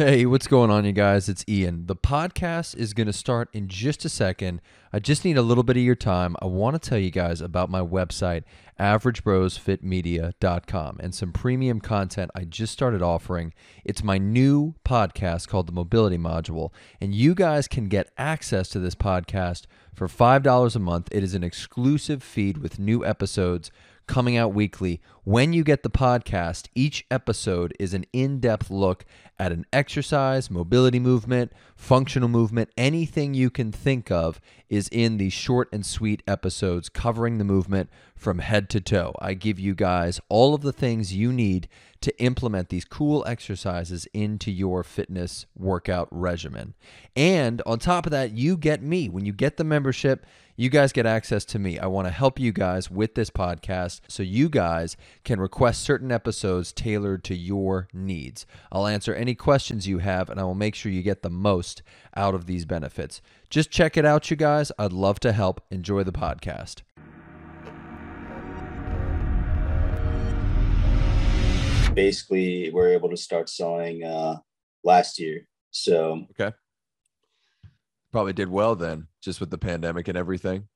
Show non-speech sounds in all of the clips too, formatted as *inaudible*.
Hey, what's going on, you guys? It's Ian. The podcast is going to start in just a second. I just need a little bit of your time. I want to tell you guys about my website, averagebrosfitmedia.com, and some premium content I just started offering. It's my new podcast called The Mobility Module, and you guys can get access to this podcast for $5 a month. It is an exclusive feed with new episodes coming out weekly. When you get the podcast, each episode is an in depth look at an exercise, mobility movement, functional movement, anything you can think of is in these short and sweet episodes covering the movement from head to toe. I give you guys all of the things you need to implement these cool exercises into your fitness workout regimen. And on top of that, you get me. When you get the membership, you guys get access to me. I want to help you guys with this podcast so you guys can request certain episodes tailored to your needs. I'll answer any questions you have and I will make sure you get the most out of these benefits. Just check it out, you guys. I'd love to help. Enjoy the podcast. Basically, we're able to start selling uh, last year. So, Okay. Probably did well then, just with the pandemic and everything.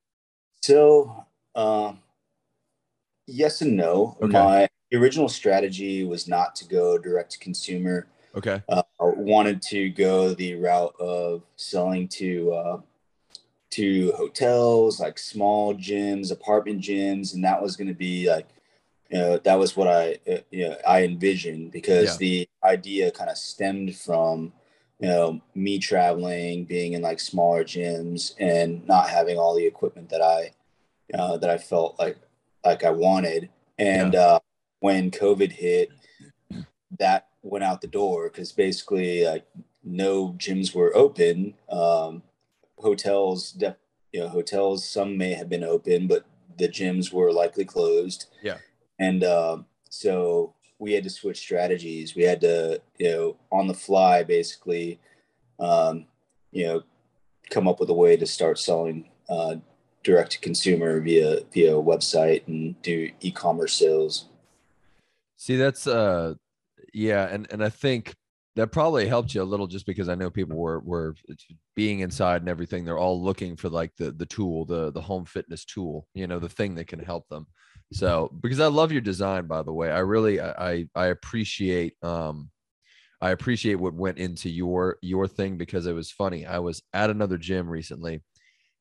so uh, yes and no. Okay. My original strategy was not to go direct to consumer. Okay. uh, wanted to go the route of selling to uh, to hotels, like small gyms, apartment gyms, and that was going to be like, you know, that was what I uh, you know I envisioned because Yeah. the idea kind of stemmed from you know me traveling, being in like smaller gyms, and not having all the equipment that I uh, that I felt like like I wanted, and uh, when COVID hit, that went out the door because basically like no gyms were open. Um, hotels, def- you know, hotels some may have been open, but the gyms were likely closed. Yeah. And um, so we had to switch strategies. We had to, you know, on the fly, basically, um, you know, come up with a way to start selling uh, direct to consumer via via a website and do e-commerce sales. See, that's uh yeah, and and I think that probably helped you a little just because I know people were were being inside and everything. They're all looking for like the the tool, the the home fitness tool, you know, the thing that can help them. So because I love your design, by the way, I really I I, appreciate um I appreciate what went into your your thing because it was funny. I was at another gym recently,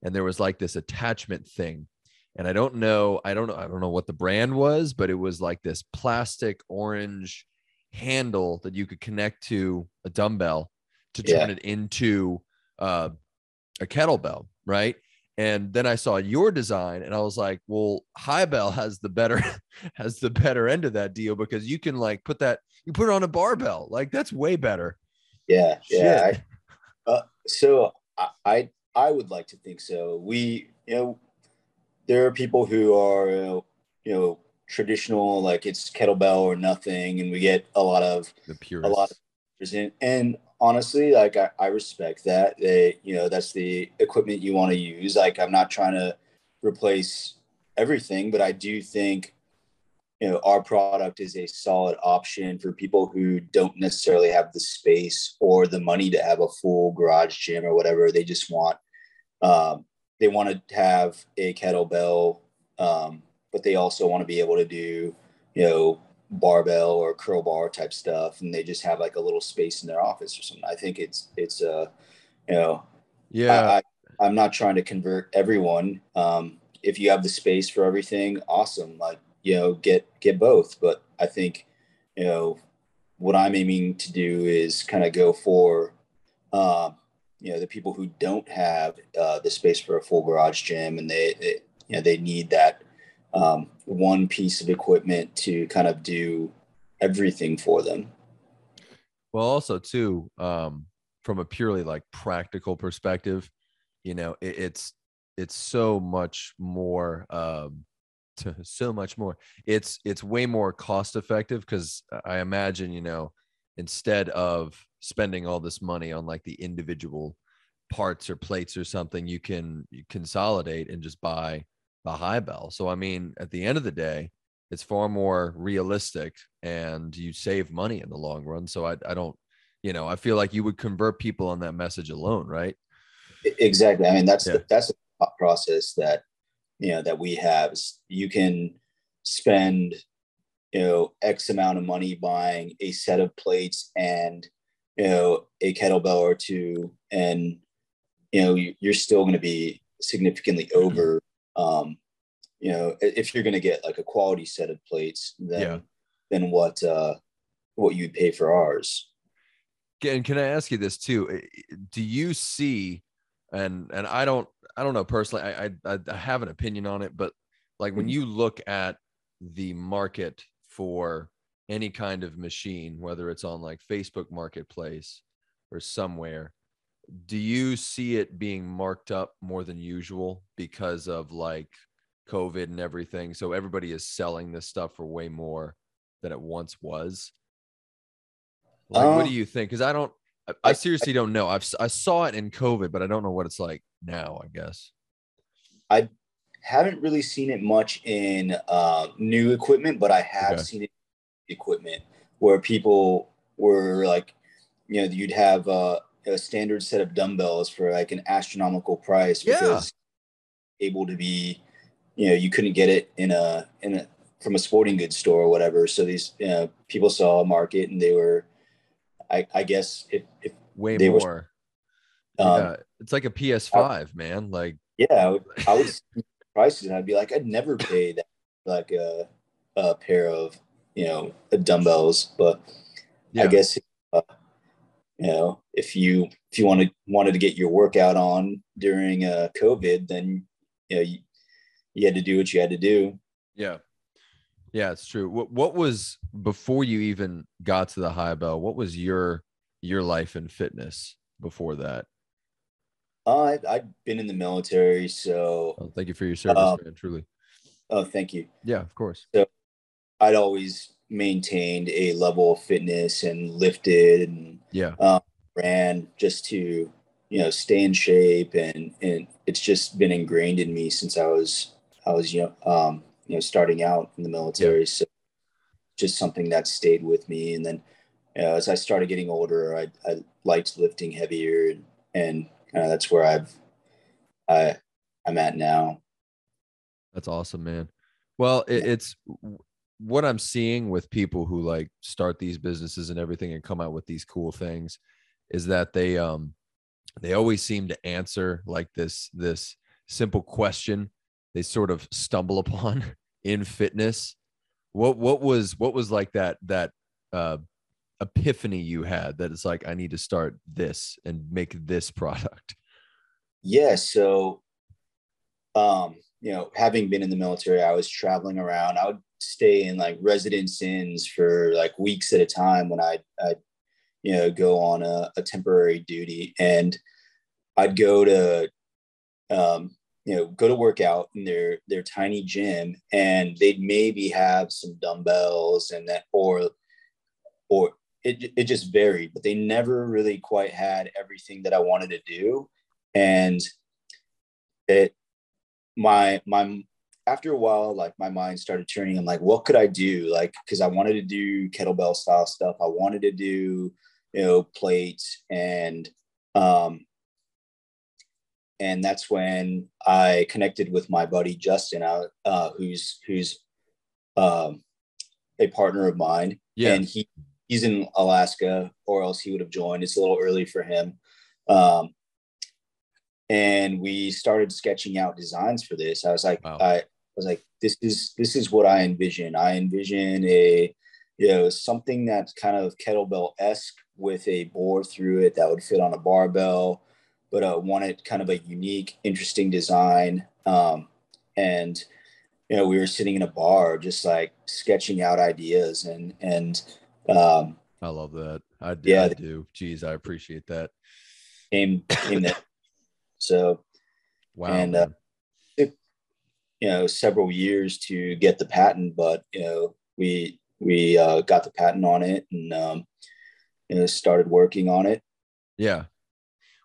and there was like this attachment thing and I don't know, I don't know, I don't know what the brand was, but it was like this plastic orange handle that you could connect to a dumbbell to turn Yeah. it into uh, a kettlebell, right? And then I saw your design, and I was like, "Well, HyBell has the better *laughs* has the better end of that deal because you can like put that you put it on a barbell, like that's way better." Yeah, yeah. I, uh, so I, I I would like to think so. We you know there are people who are you know, you know traditional like it's kettlebell or nothing, and we get a lot of The a lot of and honestly like I, I respect that they you know that's the equipment you want to use. Like i'm not trying to replace everything but i do think you know our product is a solid option for people who don't necessarily have the space or the money to have a full garage gym or whatever. They just want um, they want to have a kettlebell um, but they also want to be able to do you know barbell or curl bar type stuff and they just have like a little space in their office or something. I think it's it's uh you know yeah. I, i'm not trying to convert everyone. Um if you have the space for everything awesome. Like you know get get both. But i think you know what i'm aiming to do is kind of go for um you know the people who don't have uh, the space for a full garage gym and they, they you know they need that um, one piece of equipment to kind of do everything for them Well, also too, um, from a purely like practical perspective, you know, it, it's it's so much more, um, to so much more. It's it's way more cost effective because I imagine, you know, instead of spending all this money on like the individual parts or plates or something, you can consolidate and just buy the HyBell. So I mean, at the end of the day, it's far more realistic and you save money in the long run. So I, I don't you know, I feel like you would convert people on that message alone, right? Exactly. I mean, that's Yeah. the, that's the process that you know that we have. You can spend you know X amount of money buying a set of plates and you know a kettlebell or two, and you know you're still going to be significantly mm-hmm. over. Um, you know, if you're going to get like a quality set of plates, then Yeah. than what uh, what you'd pay for ours. And can I ask you this too? Do you see, and and I don't I don't know personally. I I, I have an opinion on it, but like when Mhm. you look at the market for any kind of machine, whether it's on like Facebook Marketplace or somewhere, do you see it being marked up more than usual because of like COVID and everything? So everybody is selling this stuff for way more than it once was. Like, what do you think? Because I don't, I, I I- seriously don't know. I've I saw it in COVID, but I don't know what it's like now. I guess. I haven't really seen it much in uh, new equipment, but I have Okay. seen it in equipment where people were like, you know, you'd have uh, a standard set of dumbbells for like an astronomical price Yeah. because able to be, you know, you couldn't get it in a in a from a sporting goods store or whatever. So these you know, people saw a market and they were, I, I guess if, if Way They were- more. um, yeah, it's like a PS5, man. Like, Yeah, I would, I would prices and I'd be like, I'd never *laughs* pay that like a, a pair of you know dumbbells, but yeah, I guess uh, you know if you if you wanted wanted to get your workout on during uh, COVID, then you know you, you had to do what you had to do. yeah, yeah. It's true. What What was before you even got to the HyBell? What was your your life in fitness before that? Uh, I, I'd been in the military, so Oh, thank you for your service, Um, man. Truly. oh, thank you. Yeah, of course. So I'd always maintained a level of fitness and lifted and Yeah, um, ran just to you know stay in shape and and it's just been ingrained in me since I was I was young um you know starting out in the military. So just something that stayed with me. And then you know, as I started getting older I, I liked lifting heavier and, and uh, that's where I've I I'm at now. That's awesome, man. Well, it, it's what I'm seeing with people who like start these businesses and everything and come out with these cool things is that they um they always seem to answer like this this simple question they sort of stumble *laughs* upon in fitness. What what was what was like that that uh epiphany you had that it's like I need to start this and make this *laughs* product. Yeah, so um, you know, having been in the military, I was traveling around. I would stay in like residence inns for like weeks at a time when I'd, I'd you know, go on a, a temporary duty. And I'd go to um, you know, go to work out in their their tiny gym and they'd maybe have some dumbbells and that or or it, it just varied, but they never really quite had everything that I wanted to do. And it my my after a while like my mind started turning. I'm like what could i do? Like because i wanted to do kettlebell style stuff. I wanted to do you know plates. And um and that's when i connected with my buddy justin uh, uh who's who's um a partner of mine. Yeah. and he he's in alaska or else he would have joined. It's a little early for him. Um and we started sketching out designs for this. I was like, Wow. I was like, this is this is what I envision. I envision a you know something that's kind of kettlebell esque with a board through it that would fit on a barbell, but uh, wanted kind of a unique, interesting design. Um, and you know, we were sitting in a bar, just like sketching out ideas, and and um, I love that. I do. Yeah. I do. Jeez, I appreciate that. came came that. *coughs* So Wow. And, uh. You know several years to get the patent, but you know we we uh, got the patent on it and um, you know started working on it. Yeah.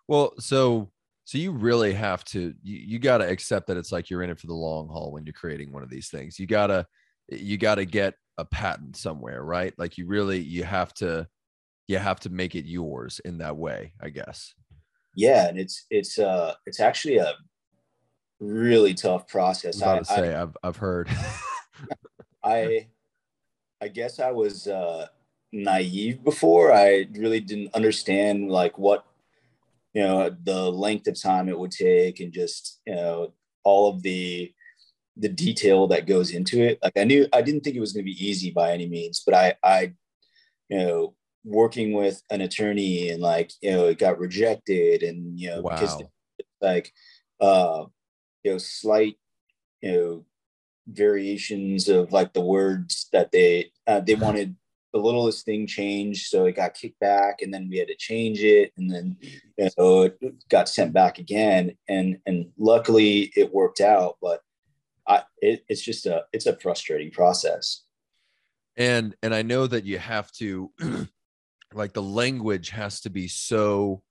Well, so so you really have to you, you got to accept that it's like you're in it for the long haul when you're creating one of these things. You got to you got to get a patent somewhere, right? Like you really you have to you have to make it yours in that way, I guess. Yeah, and it's it's uh it's actually a really tough process. I, I say I, I've I've heard. *laughs* I I guess I was uh, naive before. I really didn't understand like what you know the length of time it would take and just you know all of the the detail that goes into it. Like I knew I didn't think it was going to be easy by any means, but I I you know working with an attorney and like you know it got rejected and you know wow. because like uh you know slight you know variations of like the words that they uh, they wanted the littlest thing changed so it got kicked back and then we had to change it and then you know, it got sent back again and and luckily it worked out but I, it, it's just a it's a frustrating process and and i know that you have to *clears throat* like the language has to be so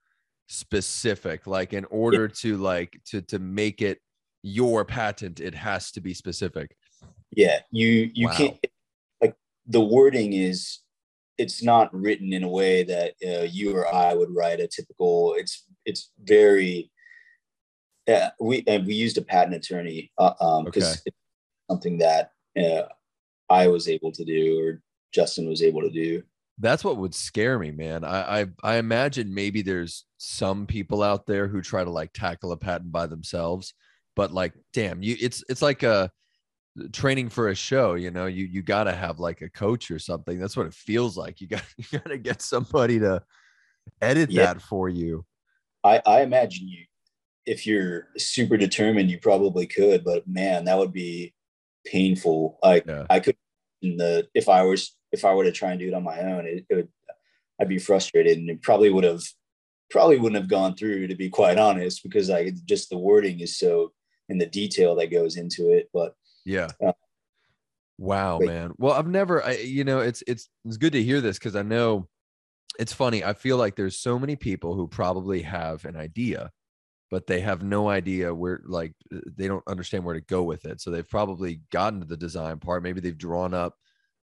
specific like in order yeah. to like to to make it your patent it has to be specific yeah you you wow. can't like the wording is it's not written in a way that uh, you or i would write a typical it's it's very yeah we and we used a patent attorney uh, um because okay. it's something that uh, i was able to do or justin was able to do that's what would scare me man I, I i imagine maybe there's some people out there who try to like tackle a patent by themselves but like damn you it's it's like a training for a show you know you you got to have like a coach or something that's what it feels like you got *laughs* you got to get somebody to edit yeah. that for you i i imagine you if you're super determined you probably could but man that would be painful like yeah. i could the if i was if i were to try and do it on my own it, it would i'd be frustrated and it probably would have probably wouldn't have gone through to be quite honest because i just the wording is so and the detail that goes into it. But yeah. Uh, wow, but, man. Well, I've never, I, you know, it's, it's, it's good to hear this because I know it's funny. I feel like there's so many people who probably have an idea, but they have no idea where, like, they don't understand where to go with it. So they've probably gotten to the design part. Maybe they've drawn up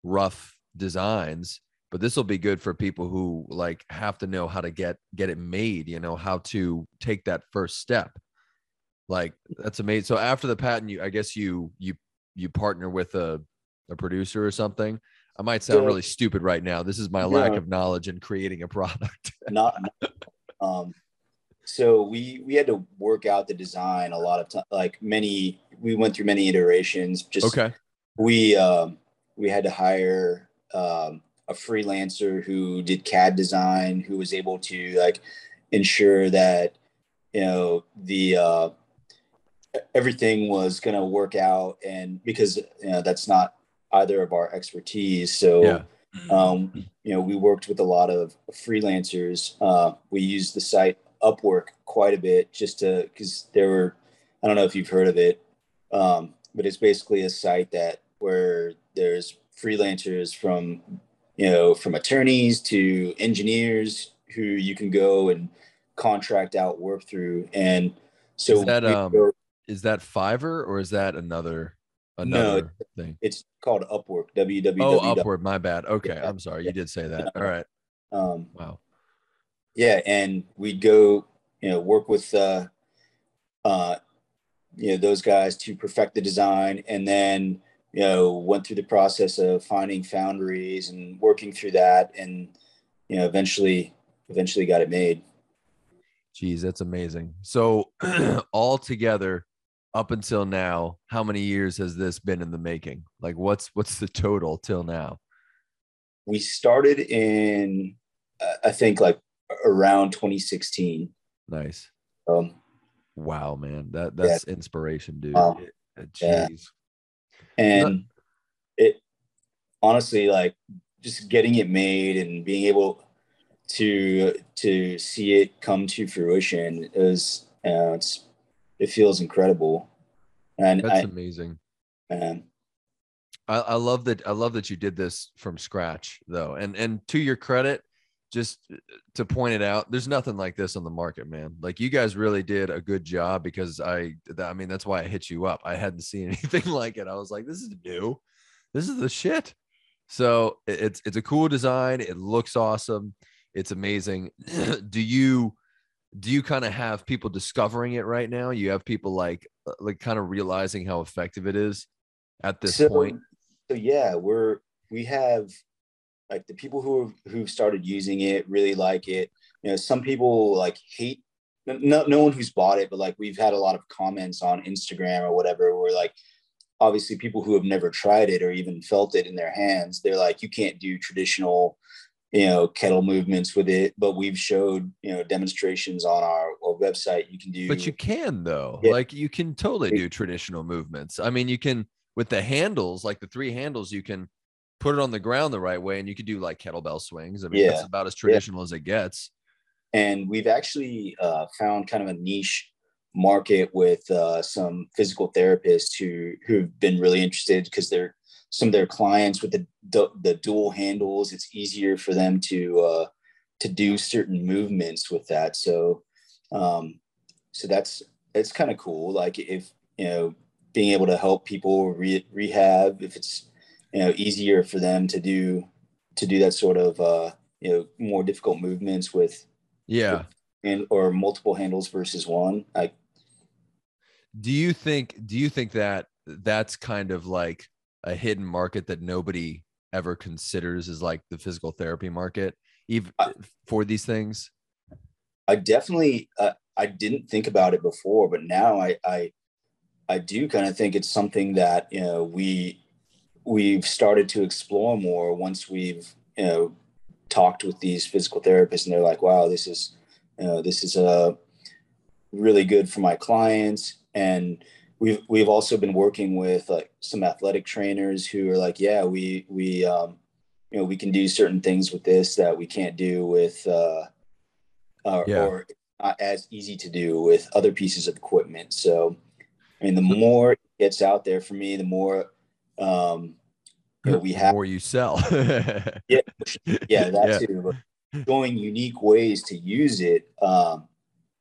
rough designs but this will be good for people who like have to know how to get get it made you know how to take that first step like that's amazing. So after the patent, you I guess you you you partner with a a producer or something. I might sound yeah. really stupid right now. This is my yeah. lack of knowledge in creating a product. *laughs* not, um so we we had to work out the design a lot of time like many we went through many iterations just okay we um we had to hire um a freelancer who did cad design who was able to like ensure that you know the uh everything was going to work out and because you know that's not either of our expertise so yeah. um, you know we worked with a lot of freelancers uh, we used the site upwork quite a bit just to because there were i don't know if you've heard of it um, but it's basically a site that where there's freelancers from you know from attorneys to engineers who you can go and contract out work through and so is that, um, is that Fiverr or is that another another no, thing? It's called Upwork. www. Oh, Upwork. My bad. Okay, I'm sorry. You did say that. All right. Um, wow. Yeah, and we'd go, you know, work with, uh, uh, you know, those guys to perfect the design, and then you know went through the process of finding foundries and working through that, and you know eventually eventually got it made. Geez, that's amazing. So *clears throat* all together, up until now, how many years has this been in the making? Like what's what's the total till now? We started in uh, I think like around 2016. Nice. Um wow, man. That that's yeah. inspiration, dude. Uh, Jeez. Yeah. And it honestly like just getting it made and being able to to see it come to fruition is uh, it's it feels incredible. And that's I, amazing. And I, I love that. I love that you did this from scratch, though. And and to your credit, just to point it out, there's nothing like this on the market, man. Like you guys really did a good job because I, I mean, that's why I hit you up. I hadn't seen *laughs* anything like it. I was like, this is new. This is the shit. So it's it's a cool design. It looks awesome it's amazing. *clears throat* do you do you kind of have people discovering it right now? You have people like uh, like kind of realizing how effective it is at this so, point. So yeah, we're we have like the people who who've started using it really like it. You know, some people like hate no, no one who's bought it, but like we've had a lot of comments on Instagram or whatever where like obviously people who have never tried it or even felt it in their hands, they're like, you can't do traditional, you know, kettle movements with it. But we've showed, you know, demonstrations on our, our website. You can do But you can though. Yeah. Like you can totally do traditional movements. I mean, you can with the handles, like the three handles, you can put it on the ground the right way and you could do like kettlebell swings. I mean, yeah. that's about as traditional yeah. as it gets. And we've actually uh, found kind of a niche market with uh, some physical therapists who who've been really interested because they're some of their clients with the, the, dual handles. It's easier for them to uh, to do certain movements with that. So um, so that's it's kind of cool. Like if you know being able to help people re- rehab if it's you know easier for them to do to do that sort of uh, you know more difficult movements with yeah and or multiple handles versus one. I do you think do you think that that's kind of like a hidden market that nobody ever considers as like the physical therapy market even I, for these things? I definitely uh, i didn't think about it before but now i i i do kind of think it's something that you know we we've started to explore more once we've you know talked with these physical therapists and they're like wow this is you know this is a uh, really good for my clients. And we've we've also been working with like some athletic trainers who are like yeah we we um you know we can do certain things with this that we can't do with uh, uh yeah. or not as easy to do with other pieces of equipment so i mean the more it gets out there for me the more um you know, we have more you sell *laughs* yeah yeah that yeah. too but showing unique ways to use it um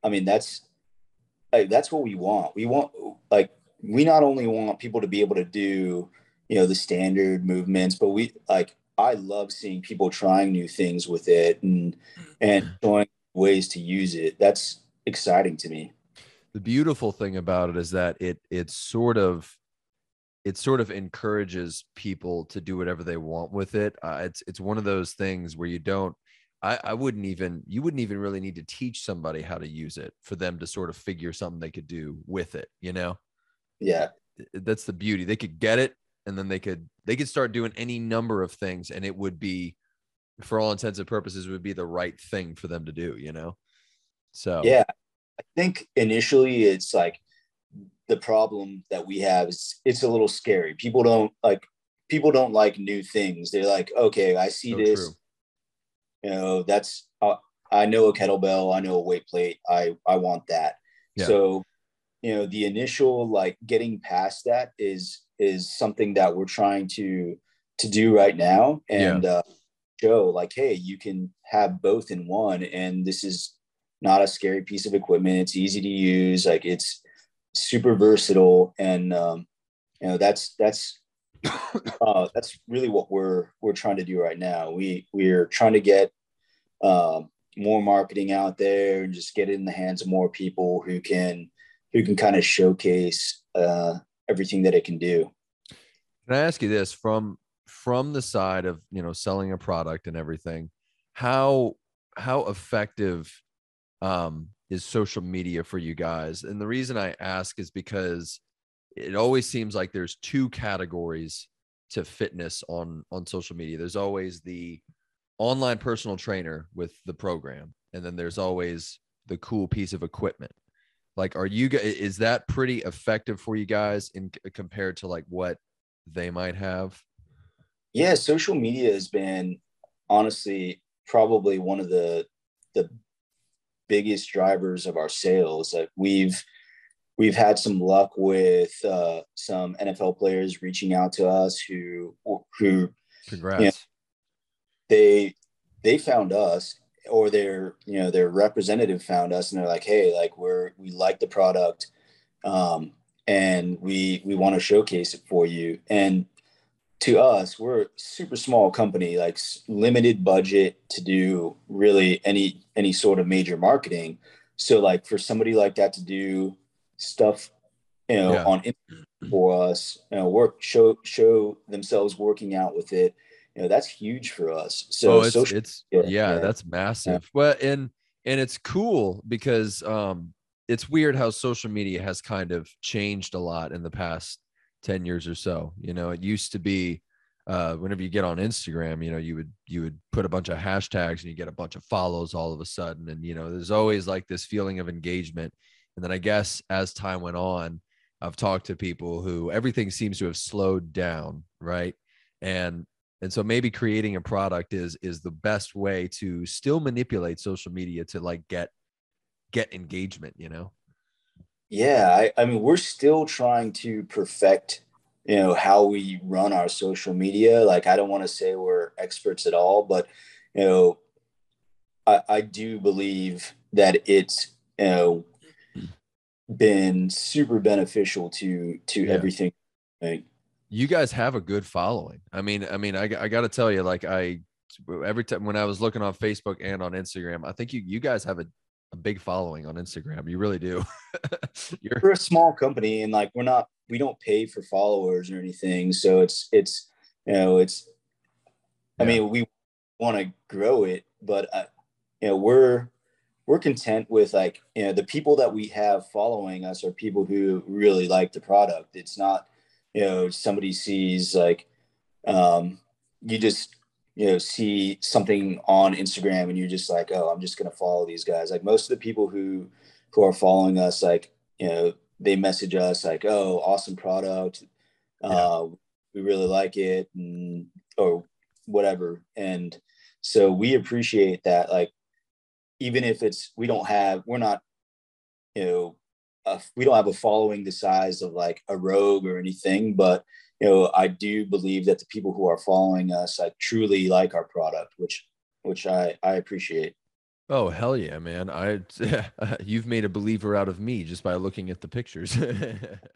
i mean that's like that's what we want. We want like we not only want people to be able to do you know the standard movements, but we like I love seeing people trying new things with it and and mm-hmm. showing ways to use it. That's exciting to me. The beautiful thing about it is that it it's sort of it sort of encourages people to do whatever they want with it. Uh, it's it's one of those things where you don't I, I wouldn't even you wouldn't even really need to teach somebody how to use it for them to sort of figure something they could do with it you know yeah. That's the beauty. They could get it and then they could they could start doing any number of things and it would be for all intents and purposes would be the right thing for them to do you know? So yeah. I think initially it's like the problem that we have is it's a little scary. People don't like people don't like new things. They're like okay i see so this. true. You know that's uh, i know a kettlebell i know a weight plate i i want that. Yeah. so you know the initial like getting past that is is something that we're trying to to do right now and yeah. uh, show like hey you can have both in one and this is not a scary piece of equipment it's easy to use like it's super versatile and um you know that's that's *coughs* uh, that's really what we're we're trying to do right now. We we're trying to get uh, more marketing out there and just get it in the hands of more people who can who can kind of showcase uh, everything that it can do. Can I ask you this from from the side of you know selling a product and everything? How how effective um, is social media for you guys? And the reason I ask is because it always seems like there's two categories to fitness on on social media there's always the online personal trainer with the program and then there's always the cool piece of equipment like are you is that pretty effective for you guys in compared to like what they might have yeah social media has been honestly probably one of the the biggest drivers of our sales that we've we've had some luck with uh, some NFL players reaching out to us who who congrats. You know, they they found us or their you know their representative found us and they're like hey like we're we like the product um, and we we want to showcase it for you and to us, we're a super small company, like limited budget to do really any any sort of major marketing. So like for somebody like that to do stuff, you know, yeah. on for us, you know, work show show themselves working out with it, you know, that's huge for us. So oh, it's, social, it's yeah, yeah, that's massive. Yeah. Well, and and it's cool because um it's weird how social media has kind of changed a lot in the past 10 years or so you know it used to be uh, whenever you get on Instagram, you know, you would you would put a bunch of hashtags and you get a bunch of follows all of a sudden, and you know, there's always like this feeling of engagement. And then I guess as time went on, I've talked to people who everything seems to have slowed down, right? And and so maybe creating a product is is the best way to still manipulate social media to like get get engagement, you know. Yeah, I, I mean, we're still trying to perfect, you know, how we run our social media. Like, I don't want to say we're experts at all, but you know, I, I do believe that it's you know been super beneficial to to yeah. everything. You guys have a good following. I mean, I mean, I, I got to tell you, like I every time when I was looking on Facebook and on Instagram, I think you you guys have a a big following on Instagram. You really do. *laughs* You're we're a small company and like we're not we don't pay for followers or anything. So it's it's you know it's I mean we want to grow it, but uh, you know we're we're content with like you know the people that we have following us are people who really like the product. It's not you know somebody sees like um you just you know see something on instagram and you're just like oh i'm just going to follow these guys like most of the people who who are following us like you know they message us like oh awesome product yeah. uh we really like it and or whatever and so we appreciate that like even if it's we don't have we're not you know uh, we don't have a following the size of like a rogue or anything but you know, I do believe that the people who are following us, I truly like our product, which which I I appreciate. Oh hell yeah, man! I *laughs* you've made a believer out of me just by looking at the pictures. *laughs*